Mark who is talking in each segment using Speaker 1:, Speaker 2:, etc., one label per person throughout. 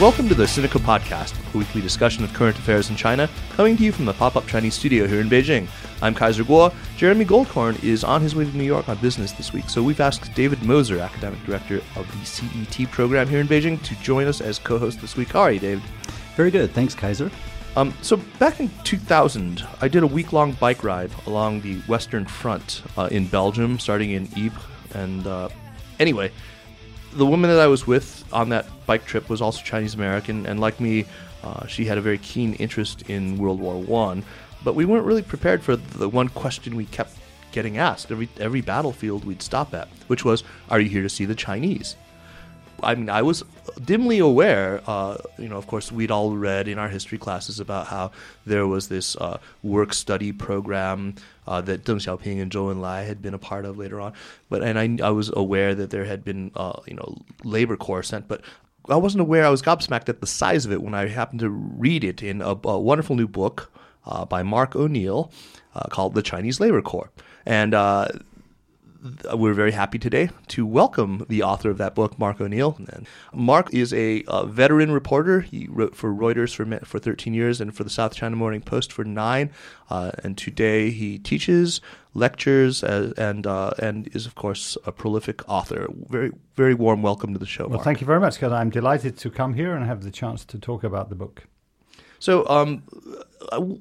Speaker 1: Welcome to the Sinica Podcast, a weekly discussion of current affairs in China, coming to you from the pop up Chinese studio here in Beijing. I'm Kaiser Kuo. Jeremy Goldkorn is on his way to New York on business this week, so we've asked David Moser, academic director of the CET program here in Beijing, to join us as co host this week. How are you, David?
Speaker 2: Very good. Thanks, Kaiser.
Speaker 1: Um, so back in 2000, I did a week-long bike ride along the Western Front uh, in Belgium, starting in Ypres. And uh, anyway, the woman that I was with on that bike trip was also Chinese American, and like me, uh, she had a very keen interest in World War One. But we weren't really prepared for the one question we kept getting asked every every battlefield we'd stop at, which was, "Are you here to see the Chinese?" I mean, I was dimly aware, uh, you know, of course, we'd all read in our history classes about how there was this uh, work study program uh, that Deng Xiaoping and Zhou Enlai had been a part of later on. But and I, I was aware that there had been, uh, you know, labor corps sent, but I wasn't aware. I was gobsmacked at the size of it when I happened to read it in a, a wonderful new book uh, by Mark O'Neill uh, called "The Chinese Labor Corps," and we're very happy today to welcome the author of that book, Mark O'Neill. And Mark is a, veteran reporter. He wrote for Reuters for for 13 years and for the South China Morning Post for nine. Uh, and today he teaches, lectures, uh, and uh, and is of course a prolific author. Very very warm welcome to the show.
Speaker 3: Well,
Speaker 1: Mark.
Speaker 3: thank you very much, because I'm delighted to come here and have the chance to talk about the book.
Speaker 1: So, um,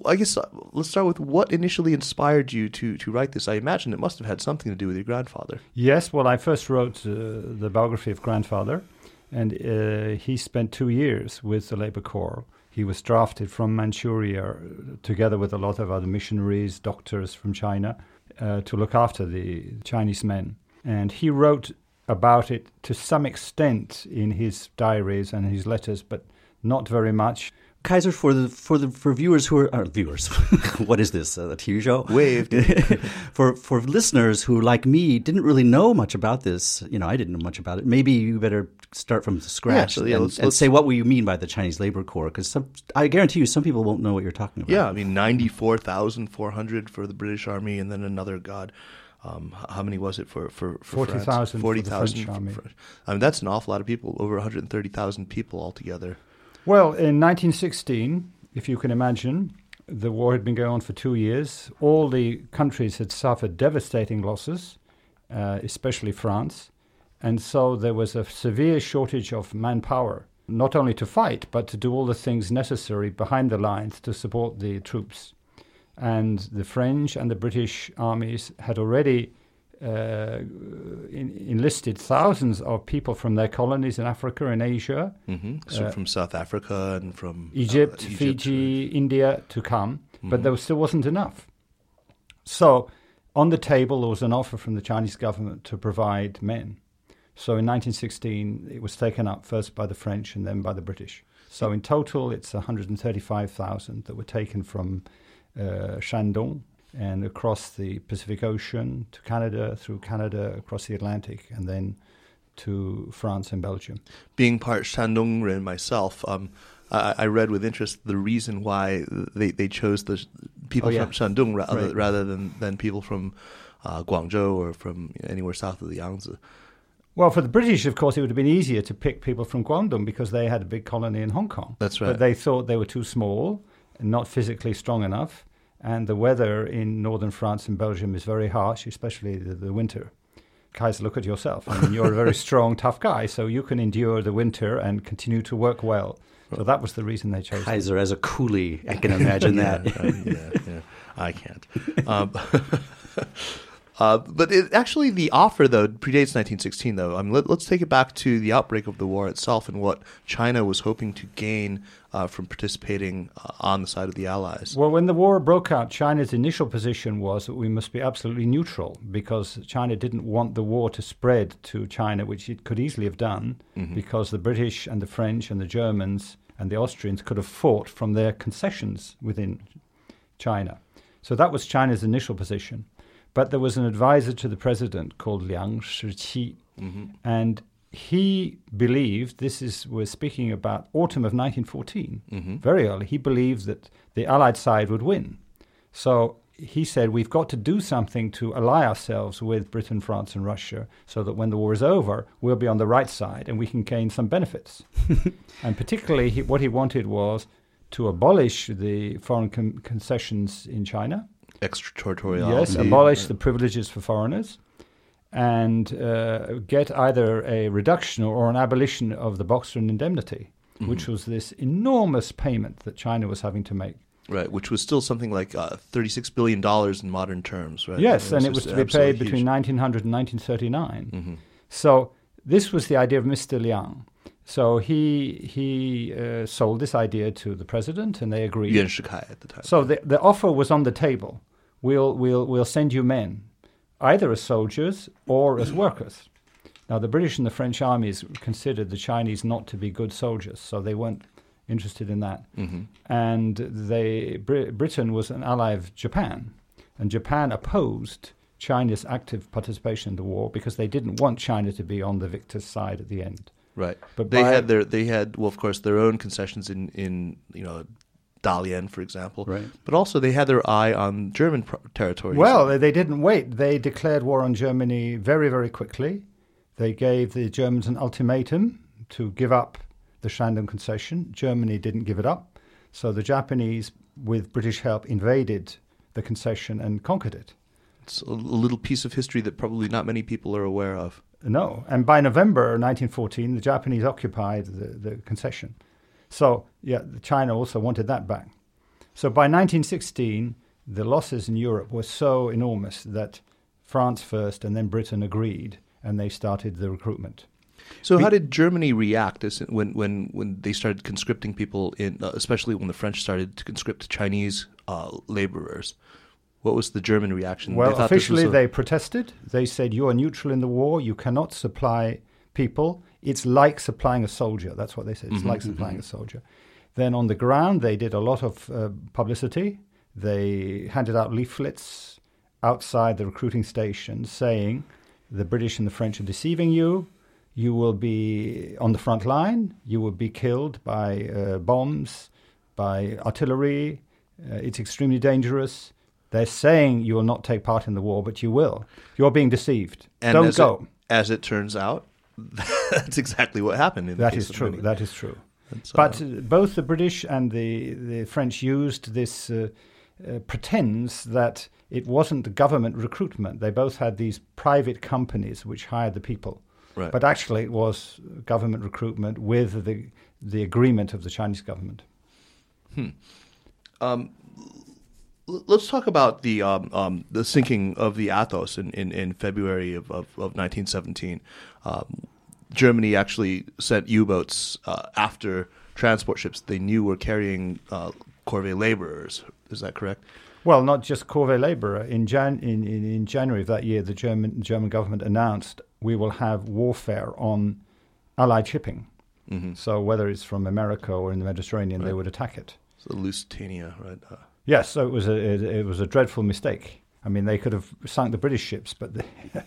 Speaker 1: I guess uh, let's start with what initially inspired you to, to write this. I imagine it must have had something to do with your grandfather.
Speaker 3: Yes, well, I first wrote uh, the biography of grandfather, and uh, he spent two years with the Labor Corps. He was drafted from Manchuria together with a lot of other missionaries, doctors from China, uh, to look after the Chinese men. And he wrote about it to some extent in his diaries and his letters, but not very much.
Speaker 2: Kaiser, for the for the for viewers who are, viewers, what is this? Uh, a TV show?
Speaker 1: Waved.
Speaker 2: for for listeners who, like me, didn't really know much about this. You know, I didn't know much about it. Maybe you better start from scratch
Speaker 1: yeah, so, yeah,
Speaker 2: and,
Speaker 1: let's,
Speaker 2: and
Speaker 1: let's,
Speaker 2: say what you mean by the Chinese labor corps, because I guarantee you, some people won't know what you're talking about.
Speaker 1: Yeah, I mean, ninety four thousand four hundred for the British Army, and then another god. Um, how many was it for for, for
Speaker 3: forty thousand?
Speaker 1: Forty thousand. I mean, that's an awful lot of people. Over one hundred and thirty thousand people altogether.
Speaker 3: Well, in 1916, if you can imagine, the war had been going on for two years. All the countries had suffered devastating losses, uh, especially France. And so there was a severe shortage of manpower, not only to fight, but to do all the things necessary behind the lines to support the troops. And the French and the British armies had already uh, in, enlisted thousands of people from their colonies in Africa and Asia.
Speaker 1: Mm-hmm. So uh, from South Africa and from
Speaker 3: Egypt, uh, Egypt Fiji, India to come, mm-hmm. but there still wasn't enough. So on the table there was an offer from the Chinese government to provide men. So in 1916 it was taken up first by the French and then by the British. So in total it's 135,000 that were taken from uh, Shandong and across the Pacific Ocean to Canada, through Canada, across the Atlantic, and then to France and Belgium.
Speaker 1: Being part Shandong myself, um, I, I, read with interest the reason why they, they chose the people oh, yeah. from Shandong rather, right. rather than, than people from uh, Guangzhou or from anywhere south of the Yangtze.
Speaker 3: Well, for the British, of course, it would have been easier to pick people from Guangdong because they had a big colony in Hong Kong.
Speaker 1: That's right.
Speaker 3: But they thought they were too small and not physically strong enough and the weather in northern France and Belgium is very harsh, especially the, the winter. Kaiser, look at yourself. I mean, you're a very strong, tough guy, so you can endure the winter and continue to work well. So that was the reason they chose
Speaker 2: Kaiser as a coolie. I can imagine
Speaker 1: yeah,
Speaker 2: that.
Speaker 1: uh, yeah, yeah, I can't. Um, Uh, but it, actually, the offer though predates 1916. Though, I mean, let, us take it back to the outbreak of the war itself and what China was hoping to gain uh, from participating uh, on the side of the Allies.
Speaker 3: Well, when the war broke out, China's initial position was that we must be absolutely neutral because China didn't want the war to spread to China, which it could easily have done, mm-hmm. because the British and the French and the Germans and the Austrians could have fought from their concessions within China. So that was China's initial position. But there was an advisor to the president called Liang Shiqi, mm-hmm. and he believed this is we're speaking about autumn of 1914, mm-hmm. very early. He believed that the Allied side would win. So he said we've got to do something to ally ourselves with Britain, France, and Russia, so that when the war is over, we'll be on the right side and we can gain some benefits. and particularly, he, what he wanted was to abolish the foreign con- concessions in China.
Speaker 1: Extraterritorial.
Speaker 3: Yes, abolish the privileges for foreigners and uh, get either a reduction or an abolition of the Boxer indemnity,
Speaker 1: Mm-hmm.
Speaker 3: which was this enormous payment that China was having to make.
Speaker 1: Right, which was still something like uh, $36 billion in modern terms, right?
Speaker 3: Yes, and it was to be
Speaker 1: absolutely
Speaker 3: paid between
Speaker 1: huge.
Speaker 3: 1900 and 1939.
Speaker 1: Mm-hmm.
Speaker 3: So this was the idea of Mr. Liang. So he he uh, sold this idea to the president, and they agreed.
Speaker 1: Yuan Shikai at the time.
Speaker 3: So the the offer was on the table. We'll we'll we'll send you men, either as soldiers or as workers. Now the British and the French armies considered the Chinese not to be good soldiers, so they weren't interested in that.
Speaker 1: hmm
Speaker 3: And they Bri- Britain was an ally of Japan, and Japan opposed China's active participation in the war because they didn't want China to be on the victor's side at the end.
Speaker 1: Right.
Speaker 3: But
Speaker 1: they had their they had well of course their own concessions in in you know Dalian for example.
Speaker 2: Right.
Speaker 1: But also they had their eye on German pro- territory.
Speaker 3: Well, they- they didn't wait. They declared war on Germany very, very quickly. They gave the Germans an ultimatum to give up the Shandong concession. Germany didn't give it up. So the Japanese, with British help, invaded the concession and conquered it.
Speaker 1: it's a little piece of history that probably not many people are aware of.
Speaker 3: No. And by November 1914, the Japanese occupied the, the concession. So, yeah, China also wanted that back. So by 1916, the losses in Europe were so enormous that France first and then Britain agreed and they started the recruitment.
Speaker 1: So how did Germany react as when when when they started conscripting people in uh, especially when the French started to conscript Chinese uh, laborers? What was the German reaction?
Speaker 3: Well,
Speaker 1: was
Speaker 3: officially,
Speaker 1: a-
Speaker 3: they protested. They said, You are neutral in the war. You cannot supply people. It's like supplying a soldier. That's what they said. It's
Speaker 1: Mm-hmm,
Speaker 3: like supplying a soldier. Then on the ground, they did a lot of uh, publicity. They handed out leaflets outside the recruiting stations saying, The British and the French are deceiving you. You will be on the front line. You will be killed by uh, bombs, by artillery. Uh, it's extremely dangerous. They're saying you will not take part in the war, but you will. You're being deceived.
Speaker 1: and
Speaker 3: Don't
Speaker 1: as
Speaker 3: go.
Speaker 1: It, as it turns out, that's exactly what happened. In the case
Speaker 3: is
Speaker 1: of
Speaker 3: true. That is true.
Speaker 1: That's, uh,
Speaker 3: But uh, both the British and the, the French used this uh, uh, pretends that it wasn't the government recruitment. They both had these private companies which hired the people.
Speaker 1: right.
Speaker 3: But actually, it was government recruitment with the, the agreement of the Chinese government.
Speaker 1: Um, l- let's talk about the um, um, the sinking of the Athos in, in, in February of, of, of 1917. Um, Germany actually sent U-boats uh, after transport ships they knew were carrying uh, corvée laborers. Is that correct?
Speaker 3: Well, not just corvée laborer. In, Jan- in, in, in January of that year, the German, German government announced we will have warfare on Allied shipping.
Speaker 1: Mm-hmm.
Speaker 3: So whether it's from America or in the Mediterranean, they would attack it.
Speaker 1: So the Lusitania, right? Uh,
Speaker 3: Yes, so it was a it, it was a dreadful mistake. I mean, they could have sunk the British ships, but they,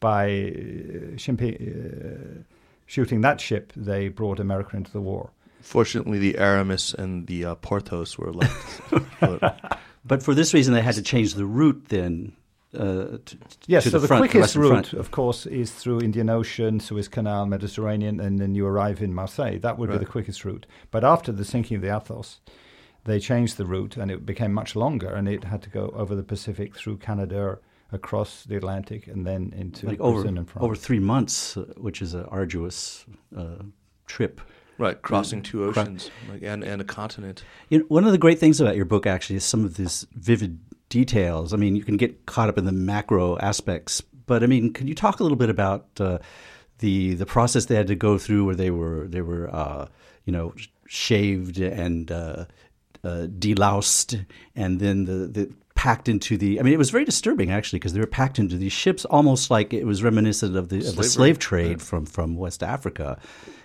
Speaker 3: by uh, shimpi, uh, shooting that ship, they brought America into the war.
Speaker 1: fortunately, the Aramis and the uh, Porthos were left. afloat.
Speaker 2: But for this reason, they had to change the route then. Uh, to,
Speaker 3: Yes,
Speaker 2: to
Speaker 3: so
Speaker 2: the,
Speaker 3: the,
Speaker 2: front,
Speaker 3: quickest
Speaker 2: Western
Speaker 3: route,
Speaker 2: front.
Speaker 3: of course, is through Indian Ocean, Suez Canal, Mediterranean, and then you arrive in Marseille. That would
Speaker 1: Right.
Speaker 3: be the quickest route. But after the sinking of the Athos, they changed the route, and it became much longer, and it had to go over the Pacific through Canada, across the Atlantic, and then into
Speaker 2: like over
Speaker 3: Britain and France.
Speaker 2: over three months, uh, which is an arduous uh, trip.
Speaker 1: right, crossing two
Speaker 2: Cro-
Speaker 1: oceans like, and, and a continent.
Speaker 2: You know, one of the great things about your book actually is some of these vivid details. I mean, you can get caught up in the macro aspects, but I mean, can you talk a little bit about uh, the the process they had to go through, where they were they were uh, you know shaved and uh, uh, deloused, and then the the packed into the. I mean, it was very disturbing actually because they were packed into these ships, almost like it was reminiscent of the of the slave trade
Speaker 1: right.
Speaker 2: from from West Africa,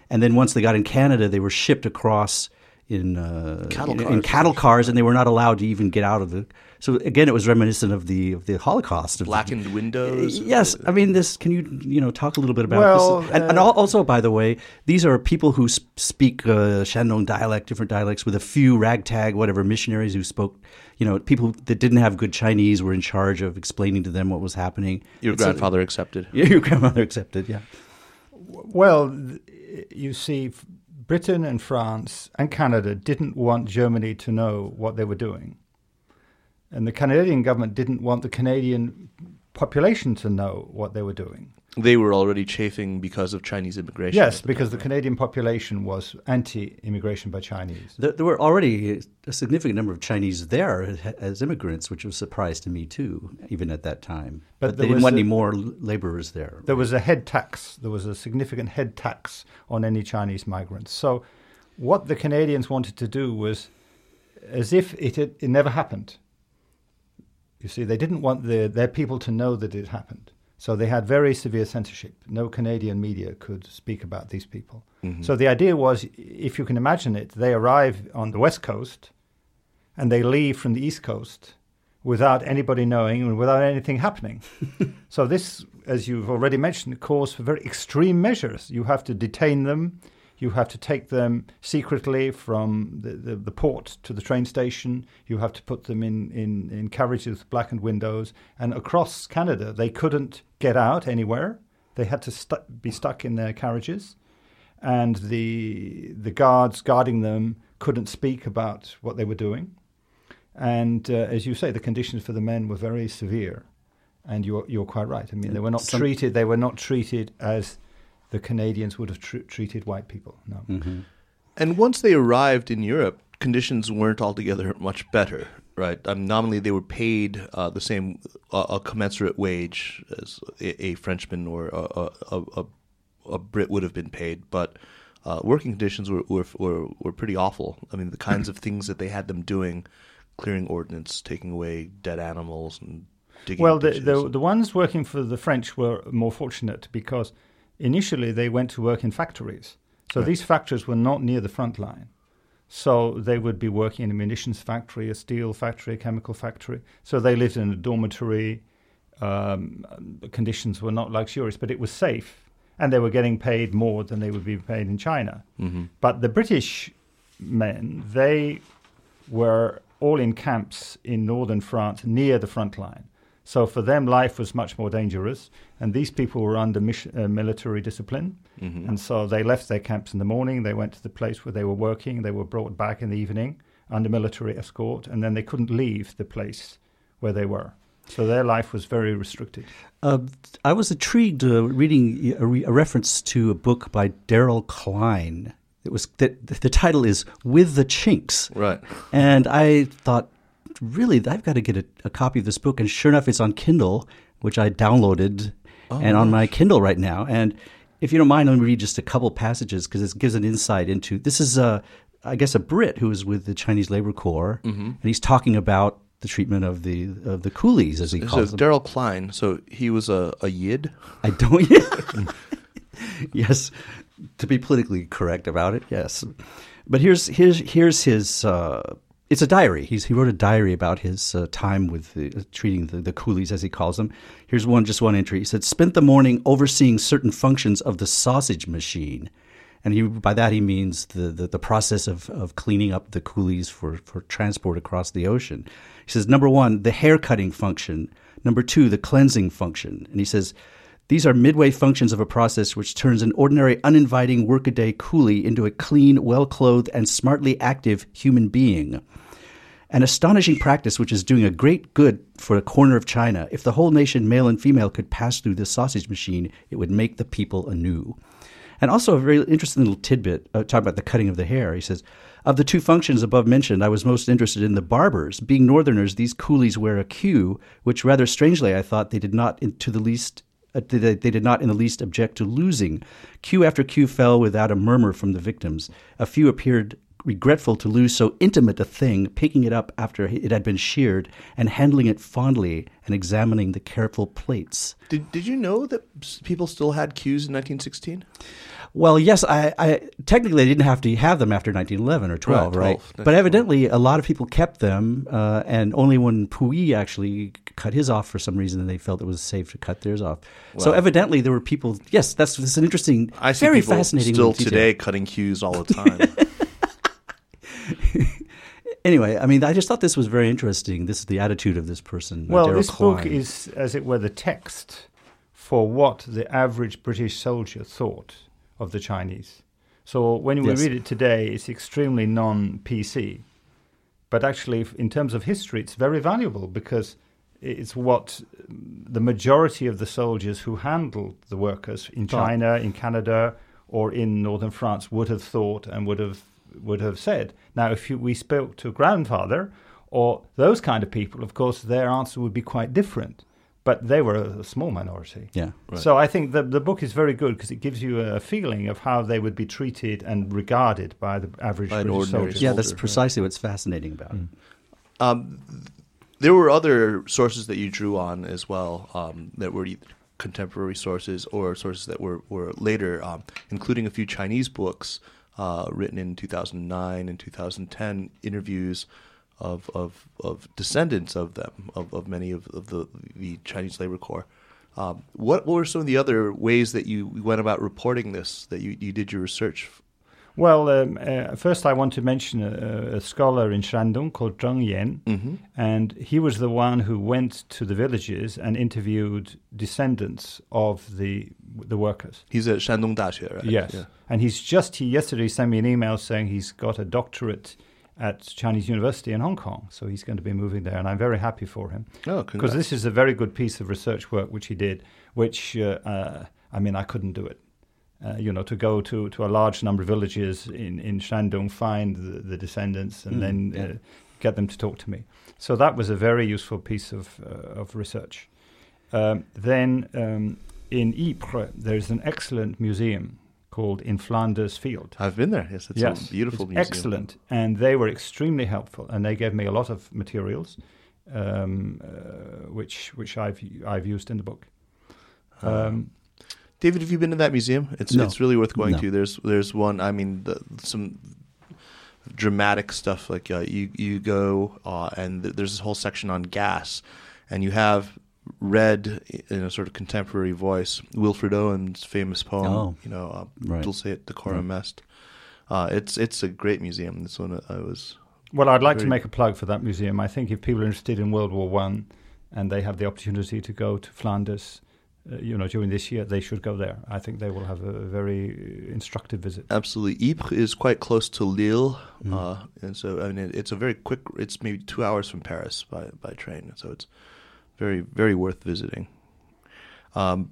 Speaker 2: and then once they got in Canada, they were shipped across in uh,
Speaker 1: Cattle
Speaker 2: in, in
Speaker 1: cars.
Speaker 2: cattle cars, and they were not allowed to even get out of the. So again, it was reminiscent of the of the Holocaust. Of the-
Speaker 1: Blackened windows.
Speaker 2: Yes, I mean this. Can you you know talk a little bit about
Speaker 3: Well,
Speaker 2: this? And, and
Speaker 3: uh,
Speaker 2: al- also, by the way, these are people who speak uh, Shandong dialect, different dialects, with a few ragtag whatever missionaries who spoke. You know, people that didn't have good Chinese were in charge of explaining to them what was happening.
Speaker 1: Your
Speaker 2: It's a-
Speaker 1: grandfather accepted.
Speaker 2: yeah, your grandmother accepted. Yeah,
Speaker 3: Well, you see, f- Britain and France and Canada didn't want Germany to know what they were doing. And the Canadian government didn't want the Canadian population to know what they were doing.
Speaker 1: They were already chafing because of Chinese immigration.
Speaker 3: Yes,
Speaker 1: the
Speaker 3: because the
Speaker 1: time,
Speaker 3: Canadian population was anti immigration by Chinese.
Speaker 2: there, there were already a significant number of Chinese there as immigrants, which was a surprise to me too, even at that time.
Speaker 3: But
Speaker 2: But,
Speaker 3: there
Speaker 2: they didn't want
Speaker 3: a-
Speaker 2: any more laborers there.
Speaker 3: There was a head tax. There was a significant head tax on any Chinese migrants. So, what the Canadians wanted to do was, as if it had, it never happened. You see, they didn't want the, their people to know that it happened. So they had very severe censorship. No Canadian media could speak about these people. Mm-hmm. So the idea was, if you can imagine it, they arrive on the west coast, and they leave from the east coast without anybody knowing and without anything happening. so this, as you've already mentioned, calls for very extreme measures. You have to detain them. You have to take them secretly from the, the, the port to the train station. You have to put them in, in, in carriages with blackened windows. And across Canada, they couldn't get out anywhere. They had to stu- be stuck in their carriages. And the, the guards guarding them couldn't speak about what they were doing. And uh, as you say, the conditions for the men were very severe. And you're, you're quite right. I mean, they were not treated. They were not treated as the Canadians would have tr- treated white people. No.
Speaker 2: Mm-hmm.
Speaker 1: And once they arrived in Europe, conditions weren't altogether much better, right? Um, nominally, they were paid uh, the same, uh, a commensurate wage as a, a Frenchman or a, a, a, a Brit would have been paid, but uh, working conditions were, were were were pretty awful. I mean, the kinds of things that they had them doing, clearing ordnance, taking away dead animals, and digging.
Speaker 3: Well, the, the the ones working for the French were more fortunate because initially they went to work in factories. So
Speaker 1: Right.
Speaker 3: these factories were not near the front line. So they would be working in a munitions factory, a steel factory, a chemical factory. So they lived in a dormitory. Um, the conditions were not luxurious, but it was safe, and they were getting paid more than they would be paid in China.
Speaker 1: Mhm.
Speaker 3: But the British men, they were all in camps in northern France near the front line. So for them, life was much more dangerous, and these people were under mis- uh, military discipline.
Speaker 1: Mhm.
Speaker 3: And so they left their camps in the morning, they went to the place where they were working, they were brought back in the evening under military escort, and then they couldn't leave the place where they were. So their life was very restricted.
Speaker 2: Uh, I was intrigued uh, reading a, re- a reference to a book by Daryl Klein. It was that the title is "With the Chinks,"
Speaker 1: right.
Speaker 2: and I thought, really, I've got to get a, a copy of this book. And sure enough, it's on Kindle, which I downloaded,
Speaker 1: Oh,
Speaker 2: and on my Kindle right now. And if you don't mind, let me read just a couple passages because it gives an insight into this. Is a, I guess, a Brit who was with the Chinese Labor Corps, and he's talking about the treatment of the of the coolies, as he
Speaker 1: So
Speaker 2: calls them.
Speaker 1: So Daryl Klein. So he was a, a yid.
Speaker 2: I don't. yes, to be politically correct about it, yes. But here's here's here's his. Uh, it's a diary. He's he wrote a diary about his uh, time with the, uh, treating the, the coolies, as he calls them. Here's one, just one entry. He said, "Spent the morning overseeing certain functions of the sausage machine." And he, by that he means the, the, the process of, of cleaning up the coolies for, for transport across the ocean. He says, number one, the hair cutting function. Number two, the cleansing function. And he says, these are midway functions of a process which turns an ordinary, uninviting workaday coolie into a clean, well clothed, and smartly active human being. An astonishing practice which is doing a great good for a corner of China. If the whole nation, male and female, could pass through this sausage machine, it would make the people anew. And also a very interesting little tidbit uh, talking about the cutting of the hair. He says, of the two functions above mentioned, I was most interested in the barbers. Being northerners, these coolies wear a queue, which rather strangely I thought they did not in, to the least Uh, they, they did not in the least object to losing. Queue after queue fell without a murmur from the victims. A few appeared regretful to lose so intimate a thing, picking it up after it had been sheared and handling it fondly and examining the careful plates.
Speaker 1: Did Did you know that people still had queues in 1916?
Speaker 2: Well, yes, I, I technically they didn't have to have them after 1911 or 12,
Speaker 1: Right,
Speaker 2: right?
Speaker 1: 12,
Speaker 2: But evidently, a lot of people kept them, uh, and only when Puyi actually cut his off for some reason, they felt it was safe to cut theirs off. so evidently, there were people. Yes, that's, that's an interesting,
Speaker 1: I see
Speaker 2: very fascinating
Speaker 1: still
Speaker 2: detail.
Speaker 1: today cutting queues all the time.
Speaker 2: Anyway, I mean, I just thought this was very interesting. This is the attitude of this person. uh,
Speaker 3: Well,
Speaker 2: Daryl
Speaker 3: this book is, as it were, the text for what the average British soldier thought of the Chinese. So when we
Speaker 2: Yes.
Speaker 3: read it today, it's extremely non PC. But actually, in terms of history, it's very valuable because it's what the majority of the soldiers who handled the workers in China, in Canada, or in northern France would have thought and would have would have said. Now, if you, we spoke to a grandfather or those kind of people, of course, their answer would be quite different. But they were a small minority.
Speaker 2: yeah.
Speaker 1: Right.
Speaker 3: So I think the the book is very good because it gives you a feeling of how they would be treated and regarded by the average
Speaker 1: By
Speaker 3: British
Speaker 1: ordinary
Speaker 3: soldier.
Speaker 2: Yeah, that's
Speaker 1: soldier, right.
Speaker 2: precisely what's fascinating about it.
Speaker 1: Um, there were other sources that you drew on as well um, that were contemporary sources or sources that were, were later, um, including a few Chinese books uh, written in 2009 and 2010, interviews of, of, of descendants of them, of, of many of, of the, the Chinese labor corps. Um, what, what were some of the other ways that you went about reporting this, that you, you did your research?
Speaker 3: Well, um, uh, first I want to mention a, a scholar in Shandong called Zheng Yan,
Speaker 1: Mm-hmm.
Speaker 3: and he was the one who went to the villages and interviewed descendants of the the workers.
Speaker 1: He's at Shandong Daxue, right?
Speaker 3: Yes,
Speaker 1: Yeah.
Speaker 3: and he's just he yesterday sent me an email saying he's got a doctorate at Chinese University in Hong Kong, so he's going to be moving there, and I'm very happy for him
Speaker 1: Oh,
Speaker 3: because this is a very good piece of research work which he did. Which uh, uh, I mean, I couldn't do it. Uh, you know, to go to, to a large number of villages in, in Shandong, find the, the descendants, and
Speaker 2: Mm,
Speaker 3: then
Speaker 2: yeah.
Speaker 3: uh, get them to talk to me. So that was a very useful piece of, uh, of research. Um, then um, in Ypres, there's an excellent museum called In Flanders Field.
Speaker 1: I've been there. Yes, it's
Speaker 3: yes,
Speaker 1: a beautiful
Speaker 3: it's
Speaker 1: museum.
Speaker 3: excellent, and they were extremely helpful, and they gave me a lot of materials, um, uh, which which I've I've used in the book. Um,
Speaker 1: David, have you been to that museum? It's
Speaker 2: No.
Speaker 1: it's really worth going
Speaker 2: No.
Speaker 1: to. There's there's one. I mean, the, some dramatic stuff like uh, you you go uh, and th- there's this whole section on gas, and you have read in a sort of contemporary voice Wilfred Owen's famous poem.
Speaker 2: Oh.
Speaker 1: You know, uh,
Speaker 2: Right.
Speaker 1: Dulce et decorum est. Uh, it's it's a great museum. This one I was.
Speaker 3: well, I'd like to make a plug for that museum. I think if people are interested in World War One, and they have the opportunity to go to Flanders, uh, you know, during this year, they should go there. I think they will have a very uh, instructive visit.
Speaker 1: Absolutely, Ypres is quite close to Lille,
Speaker 2: Mm.
Speaker 1: uh, and so I mean it, it's a very quick. It's maybe two hours from Paris by by train, so it's very very worth visiting. Um,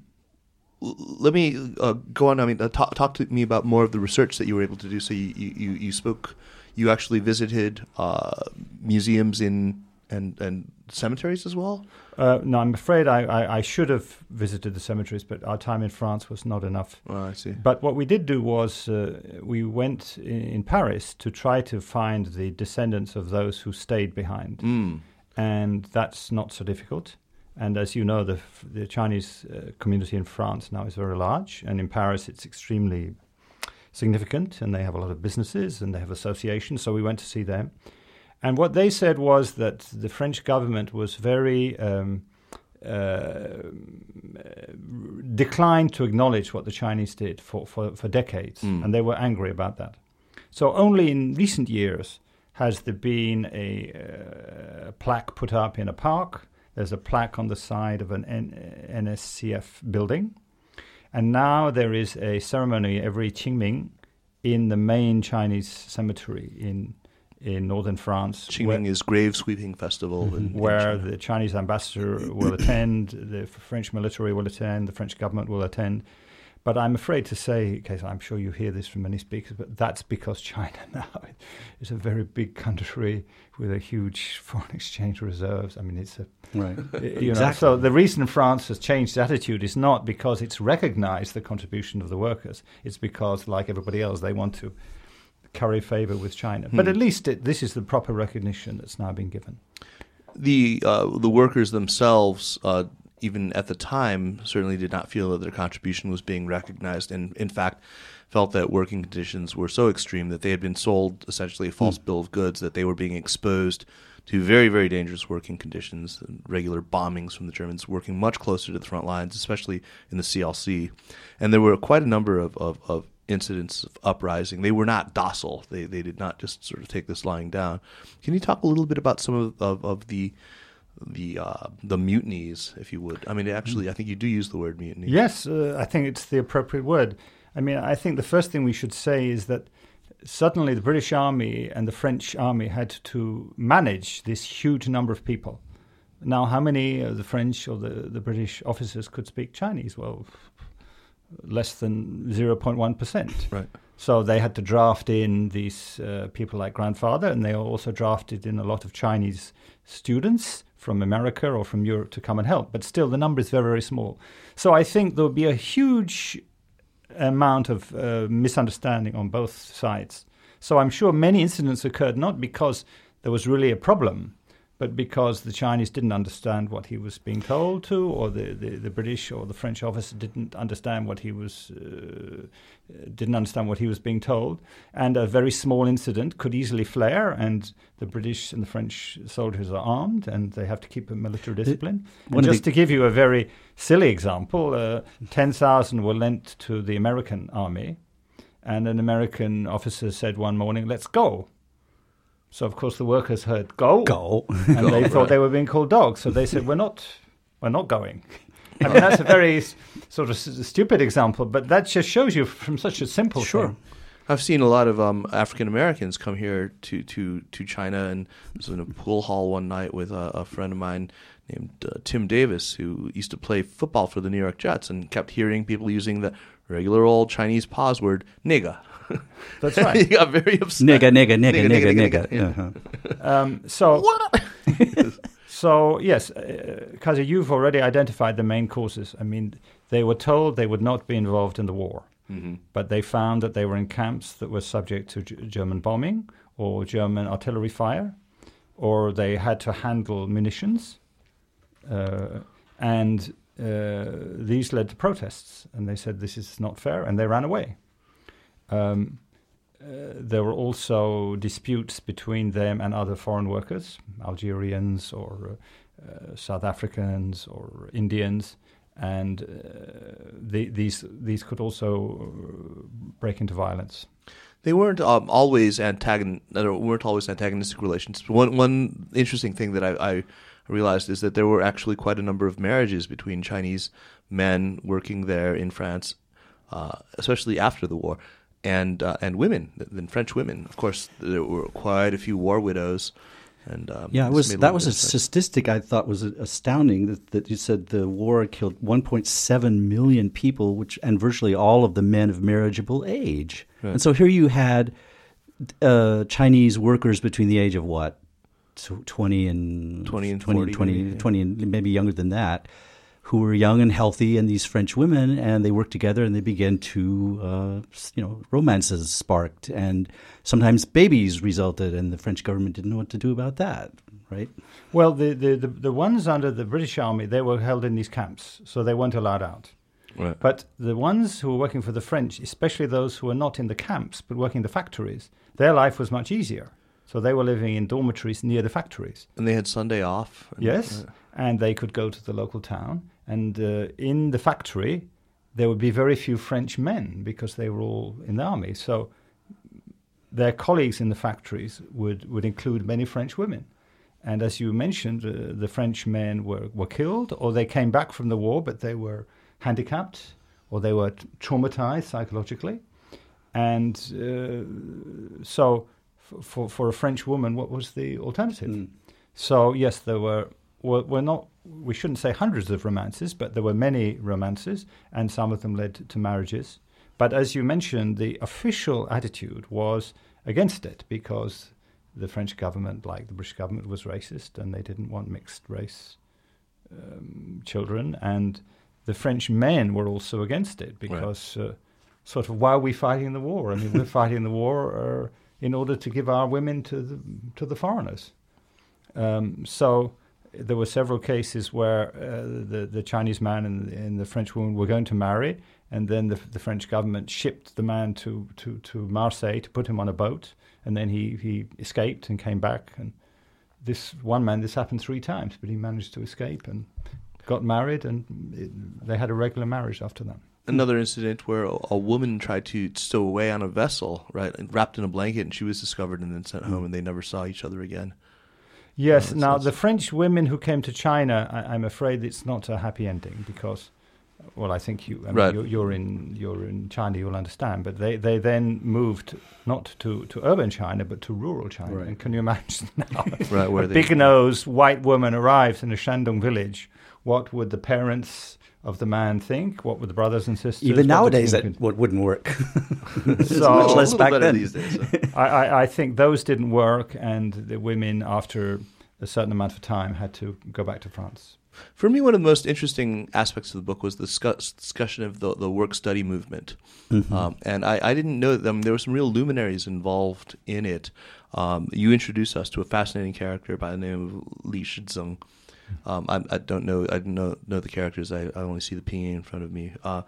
Speaker 1: let me uh, go on. I mean, uh, talk, talk to me about more of the research that you were able to do. So you you, you, spoke, you actually visited uh, museums in and and cemeteries as well.
Speaker 3: Uh, no, I'm afraid I, I, I should have visited the cemeteries, but our time in France was not enough.
Speaker 1: Oh, I see.
Speaker 3: But what we did do was uh, we went in, in Paris to try to find the descendants of those who stayed behind,
Speaker 1: Mm.
Speaker 3: And that's not so difficult. And as you know, the the Chinese uh, community in France now is very large, and in Paris it's extremely significant, and they have a lot of businesses and they have associations. So we went to see them, and what they said was that the French government was very um, uh, declined to acknowledge what the Chinese did for, for, for decades,
Speaker 1: Mm.
Speaker 3: and they were angry about that. So only in recent years has there been a uh, plaque put up in a park. There's a plaque on the side of an N- NSCF building. And now there is a ceremony every Qingming in the main Chinese cemetery in in northern France.
Speaker 1: Qingming is grave sweeping festival in, in
Speaker 3: where the Chinese ambassador will attend, the French military will attend, the French government will attend. But I'm afraid to say, because I'm sure you hear this from many speakers, but that's because China now is a very big country with a huge foreign exchange reserves. I mean, it's a
Speaker 2: Right.
Speaker 3: you know,
Speaker 2: Exactly.
Speaker 3: so the reason France has changed attitude is not because it's recognized the contribution of the workers. It's because, like everybody else, they want to curry favor with China. But
Speaker 1: Hmm.
Speaker 3: at least it, this is the proper recognition that's now been given.
Speaker 1: the uh, the workers themselves uh, even at the time, certainly did not feel that their contribution was being recognized, and in fact, felt that working conditions were so extreme that they had been sold essentially a false hmm. bill of goods, that they were being exposed to very, very dangerous working conditions, regular bombings from the Germans, working much closer to the front lines, especially in the CLC. And there were quite a number of, of, of incidents of uprising. They were not docile. They they did not just sort of take this lying down. Can you talk a little bit about some of of, of the the uh, the mutinies, if you would? I mean, actually, I think you do use the word mutiny.
Speaker 3: Yes, uh, I think it's the appropriate word. I mean, I think the first thing we should say is that suddenly the British Army and the French Army had to manage this huge number of people. Now, how many of the French or the, the British officers could speak Chinese? Well, less than 0.1%.
Speaker 1: Right.
Speaker 3: So they had to draft in these uh, people like grandfather, and they also drafted in a lot of Chinese students from America or from Europe to come and help. But still, the number is very, very small. So I think there would be a huge amount of uh, misunderstanding on both sides. So I'm sure many incidents occurred not because there was really a problem, but because the Chinese didn't understand what he was being told to, or the, the, the British or the French officer didn't understand what he was uh, didn't understand what he was being told, and a very small incident could easily flare, and the British and the French soldiers are armed, and they have to keep a military discipline. and just
Speaker 2: the-
Speaker 3: to give you a very silly example, uh, ten thousand were lent to the American army, and an American officer said one morning, "Let's go." So of course the workers heard "go,"
Speaker 2: Go.
Speaker 3: and they thought they were being called dogs. So they said, "We're not, we're not going." I mean, that's a very sort of stupid example, but that just shows you from such a simple
Speaker 2: Sure.
Speaker 3: thing.
Speaker 1: I've seen a lot of um, African Americans come here to, to, to China, and I was in a pool hall one night with a, a friend of mine named uh, Tim Davis, who used to play football for the New York Jets, and kept hearing people using the regular old Chinese pause word "nigga."
Speaker 3: That's
Speaker 1: he
Speaker 3: right.
Speaker 1: got very upset.
Speaker 2: Nigga, nigga, nigga,
Speaker 1: Nigga,
Speaker 2: nigga,
Speaker 1: nigga,
Speaker 2: nigga.
Speaker 1: nigga.
Speaker 2: Uh-huh.
Speaker 3: Um, so, so yes, uh, Kaiser, you've already identified the main causes. I mean, they were told they would not be involved in the war,
Speaker 1: Mhm.
Speaker 3: but they found that they were in camps that were subject to G- German bombing or German artillery fire, or they had to handle munitions, uh, and uh, these led to protests. And they said this is not fair, and they ran away. Um, uh, there were also disputes between them and other foreign workers, Algerians or uh, uh, South Africans or Indians, and uh, the, these these could also uh, break into violence.
Speaker 1: They weren't um, always antagon weren't always antagonistic relations. One one interesting thing that I, I realized is that there were actually quite a number of marriages between Chinese men working there in France, especially after the war, and uh, and women, then French women. Of course, there were quite a few war widows. And um,
Speaker 2: Yeah, it was that was a
Speaker 1: sense.
Speaker 2: statistic I thought was astounding that, that you said the war killed 1.7 million people, which and virtually all of the men of marriageable age.
Speaker 1: Right.
Speaker 2: And so here you had uh, Chinese workers between the age of what, 20 and
Speaker 1: 20 and
Speaker 2: 20,
Speaker 1: 40
Speaker 2: 20,
Speaker 1: maybe, yeah.
Speaker 2: 20 and maybe younger than that, who were young and healthy, and these French women, and they worked together, and they began to, uh, you know, romances sparked, and sometimes babies resulted, and the French government didn't know what to do about that, right?
Speaker 3: Well, the, the, the, the ones under the British Army, they were held in these camps, so they weren't allowed out.
Speaker 1: Right.
Speaker 3: But the ones who were working for the French, especially those who were not in the camps but working in the factories, their life was much easier. So they were living in dormitories near the factories.
Speaker 1: and they had Sunday off. and-
Speaker 3: Yes,
Speaker 1: uh,
Speaker 3: and they could go to the local town. And uh, in the factory, there would be very few French men because they were all in the army. So their colleagues in the factories would, would include many French women. And as you mentioned, uh, the French men were, were killed, or they came back from the war, but they were handicapped, or they were traumatized psychologically. And uh, so, for, for a French woman, what was the alternative?
Speaker 2: Mm.
Speaker 3: So yes, there were were, were not we shouldn't say hundreds of romances, but there were many romances, and some of them led to marriages. But as you mentioned, the official attitude was against it because the French government, like the British government, was racist, and they didn't want mixed race um, children, and the French men were also against it because uh, sort of why are we fighting the war? I mean, we're fighting the war uh, in order to give our women to the to the foreigners. Um, so there were several cases where uh, the the Chinese man and, and the French woman were going to marry, and then the, the French government shipped the man to, to, to Marseille to put him on a boat, and then he, he escaped and came back. And this one man, this happened three times, but he managed to escape and got married, and it, they had a regular marriage after that.
Speaker 1: Another incident where a, a woman tried to stow away on a vessel, right, wrapped in a blanket, and she was discovered and then sent home, and they never saw each other again.
Speaker 3: Yes. Uh, now, the French women who came to China, I, I'm afraid it's not a happy ending because well, I think you, I mean, right. you're, you're, in you're in China, you'll understand. But they, they then moved not to, to urban China, but to rural China. Right. And can you imagine now? right, where a big nosed white woman arrives in a Shandong village. What would the parents of the man think? What would the brothers and sisters?
Speaker 2: Even nowadays, that what wouldn't work.
Speaker 3: so much less back then. Days, so. I, I, I think those didn't work, and the women, after a certain amount of time, had to go back to France.
Speaker 1: For me, one of the most interesting aspects of the book was the discussion of the, the work study movement. Mm-hmm. Um, and I, I, didn't know them. There were some real luminaries involved in it. Um, you introduced us to a fascinating character by the name of Li Shizeng. Um, I, I, don't know. I don't know, know the characters. I, I only see the pinyin in front of me. Uh,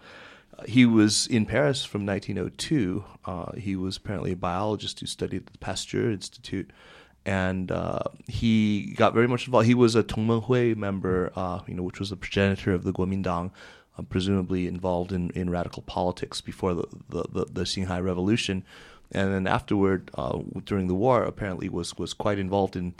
Speaker 1: he was in Paris from 1902. Uh, he was apparently a biologist who studied at the Pasteur Institute and uh, he got very much involved. He was a Tongmenghui member, uh, you know, which was the progenitor of the Kuomintang, uh, presumably involved in, in radical politics before the, the, the, the Xinhai Revolution, and then afterward, uh, during the war, apparently was was quite involved in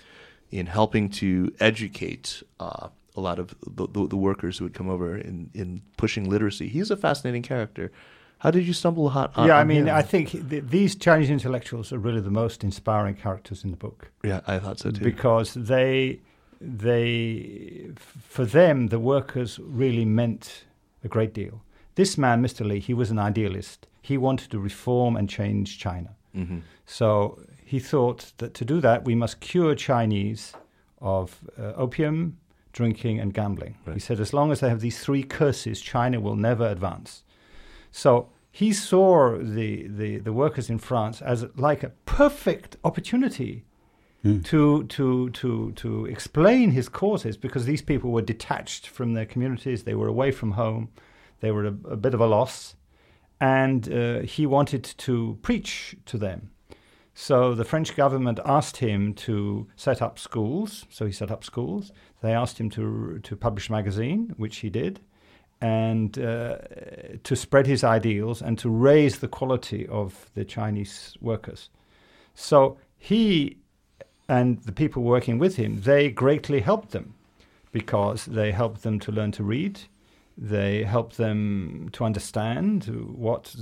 Speaker 1: in helping to educate uh, a lot of the, the, the, workers who would come over in, in pushing literacy. He's a fascinating character. How did you stumble on?
Speaker 3: on yeah, I mean, him? I think th- these Chinese intellectuals are really the most inspiring characters in the book.
Speaker 1: Yeah, I thought so too.
Speaker 3: Because they, they, for them, the workers really meant a great deal. This man, Mr. Li, he was an idealist. He wanted to reform and change China. Mm-hmm. So he thought that to do that, we must cure Chinese of uh, opium, drinking, and gambling. Right. He said, as long as they have these three curses, China will never advance. So he saw the, the, the workers in France as like a perfect opportunity mm. to, to, to, to explain his causes because these people were detached from their communities, they were away from home, they were a, a bit of a loss, and uh, he wanted to preach to them. So the French government asked him to set up schools. So he set up schools. They asked him to to publish a magazine, which he did and uh, to spread his ideals and to raise the quality of the Chinese workers. So he and the people working with him, they greatly helped them because they helped them to learn to read. They helped them to understand what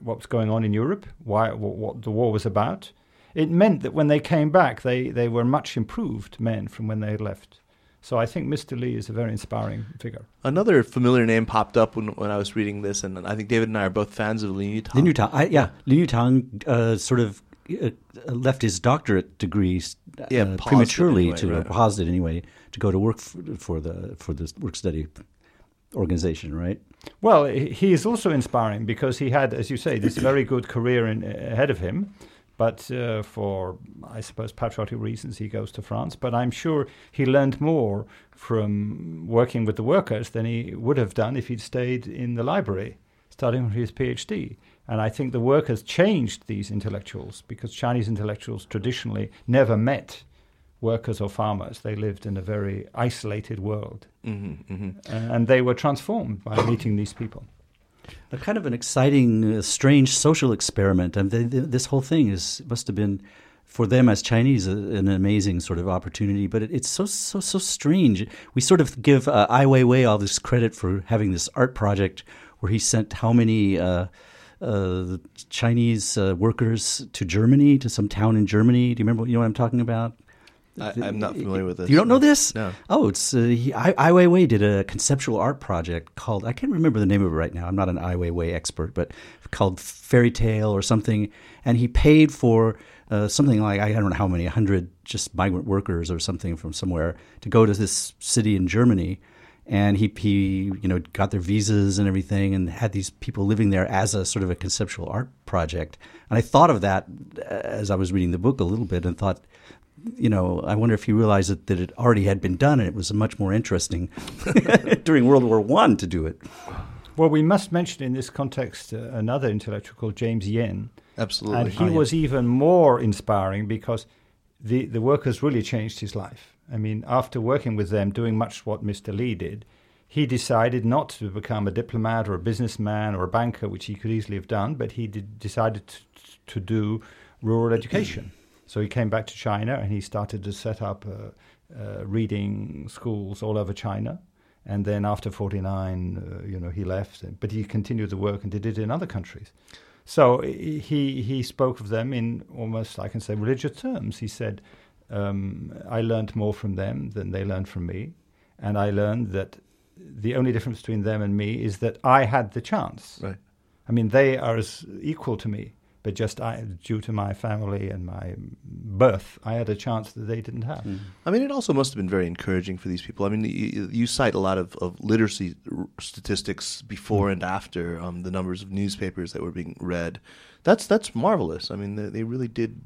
Speaker 3: what's going on in Europe, why what, what the war was about. It meant that when they came back, they, they were much improved men from when they had left. So I think Mr. Li is a very inspiring figure.
Speaker 1: Another familiar name popped up when, when I was reading this, and I think David and I are both fans of Lin Yutang.
Speaker 2: Lin Yutang, I, yeah, Lin Yutang uh, sort of uh, left his doctorate degrees uh, yeah, prematurely anyway, to right. paused it anyway to go to work for, for the for the work study organization, right?
Speaker 3: Well, he is also inspiring because he had, as you say, this very good career in, ahead of him. But uh, for, I suppose, patriotic reasons, he goes to France. But I'm sure he learned more from working with the workers than he would have done if he'd stayed in the library, studying for his PhD. And I think the workers changed these intellectuals because Chinese intellectuals traditionally never met workers or farmers. They lived in a very isolated world. Mm-hmm, mm-hmm. and they were transformed by meeting these people
Speaker 2: a kind of an exciting, uh, strange social experiment. and they, they, this whole thing is must have been for them as Chinese a, an amazing sort of opportunity. But it, it's so so so strange. We sort of give uh, Ai Weiwei all this credit for having this art project where he sent how many. Uh, uh, Chinese uh, workers to Germany, to some town in Germany. Do you remember? You know what I'm talking about?
Speaker 1: I, am not familiar with this.
Speaker 2: You don't know this?
Speaker 1: No.
Speaker 2: Oh, it's uh, he, Ai, Ai Weiwei did a conceptual art project called I can't remember the name of it right now. I'm not an Ai Weiwei expert, but called Fairy Tale or something. And he paid for uh, something like I don't know how many, hundred just migrant workers or something from somewhere to go to this city in Germany. And he, he, you know, got their visas and everything, and had these people living there as a sort of a conceptual art project. And I thought of that uh, as I was reading the book a little bit, and thought you know, I wonder if he realized that, that it already had been done and it was much more interesting during World War One to do it.
Speaker 3: Well, we must mention in this context uh, another intellectual called James Yen.
Speaker 1: Absolutely.
Speaker 3: And he
Speaker 2: Oh, yeah.
Speaker 3: was even more inspiring because the, the workers really changed his life. I mean, after working with them, doing much what Mr. Li did, he decided not to become a diplomat or a businessman or a banker, which he could easily have done, but he did, decided to, to do rural education. So he came back to China and he started to set up uh, uh, reading schools all over China. And then after 49, uh, you know, he left, but he continued the work and did it in other countries. So he he spoke of them in almost I can say religious terms. He said, um, "I learned more from them than they learned from me, and I learned that the only difference between them and me is that I had the chance.
Speaker 1: Right.
Speaker 3: I mean, they are as equal to me, but just I, due to my family and my birth, I had a chance that they didn't have.
Speaker 1: I mean, it also must have been very encouraging for these people. I mean, you, you cite a lot of, of literacy statistics before and after um, the numbers of newspapers that were being read. That's that's marvelous. I mean, they, they really did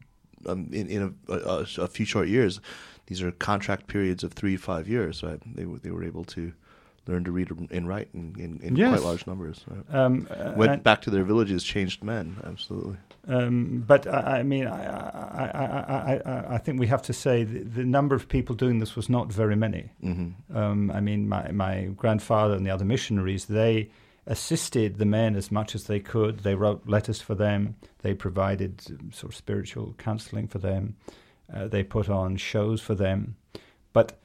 Speaker 1: um, in, in a, a, a few short years. These are contract periods of three to five years. Right? They they were able to learn to read and write in, in, in
Speaker 3: Yes.
Speaker 1: quite large numbers. Right?
Speaker 3: Um, uh,
Speaker 1: Went back to their villages, changed men. Absolutely.
Speaker 3: Um, but I, I mean, I, I, I, I, I, I think we have to say the, the number of people doing this was not very many.
Speaker 1: hmm
Speaker 3: Um, I mean, my, my grandfather and the other missionaries, they assisted the men as much as they could. They wrote letters for them. They provided sort of spiritual counseling for them. Uh, they put on shows for them. But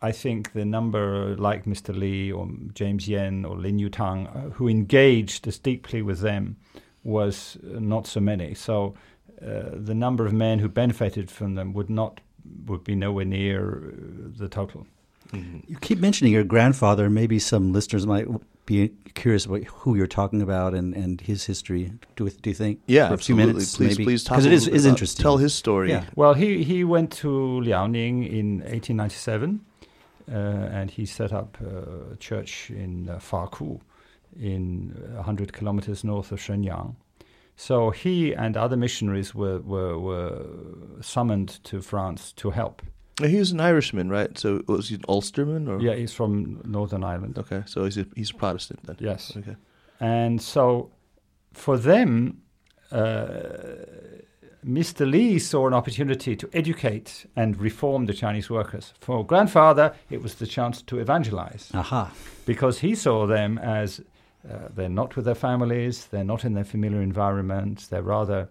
Speaker 3: I think the number, like Mr. Li or James Yen or Lin Yutang, uh, who engaged as deeply with them, was uh, not so many. So uh, the number of men who benefited from them would not would be nowhere near uh, the total.
Speaker 1: hmm
Speaker 2: You keep mentioning your grandfather. Maybe some listeners might be curious about who you're talking about and, and his history. Do, do you think?
Speaker 1: Yeah,
Speaker 2: For a few
Speaker 1: absolutely.
Speaker 2: minutes,
Speaker 1: please,
Speaker 2: maybe?
Speaker 1: please talk.
Speaker 2: because it is, is interesting.
Speaker 1: Tell his story.
Speaker 2: Yeah.
Speaker 3: Well, he, he went to Liaoning in 1897 uh, and he set up uh, a church in uh, Faku, in 100 kilometers north of Shenyang. So he and other missionaries were, were, were summoned to France to help.
Speaker 1: He was an Irishman, right? So was he an Ulsterman or?
Speaker 3: Yeah, he's from Northern Ireland.
Speaker 1: Okay, so he's a, he's a Protestant then.
Speaker 3: Yes.
Speaker 1: Okay.
Speaker 3: And so for them, uh, Mr. Li saw an opportunity to educate and reform the Chinese workers. For grandfather, it was the chance to evangelize
Speaker 2: Aha.
Speaker 3: because he saw them as uh, they're not with their families, they're not in their familiar environment, they're rather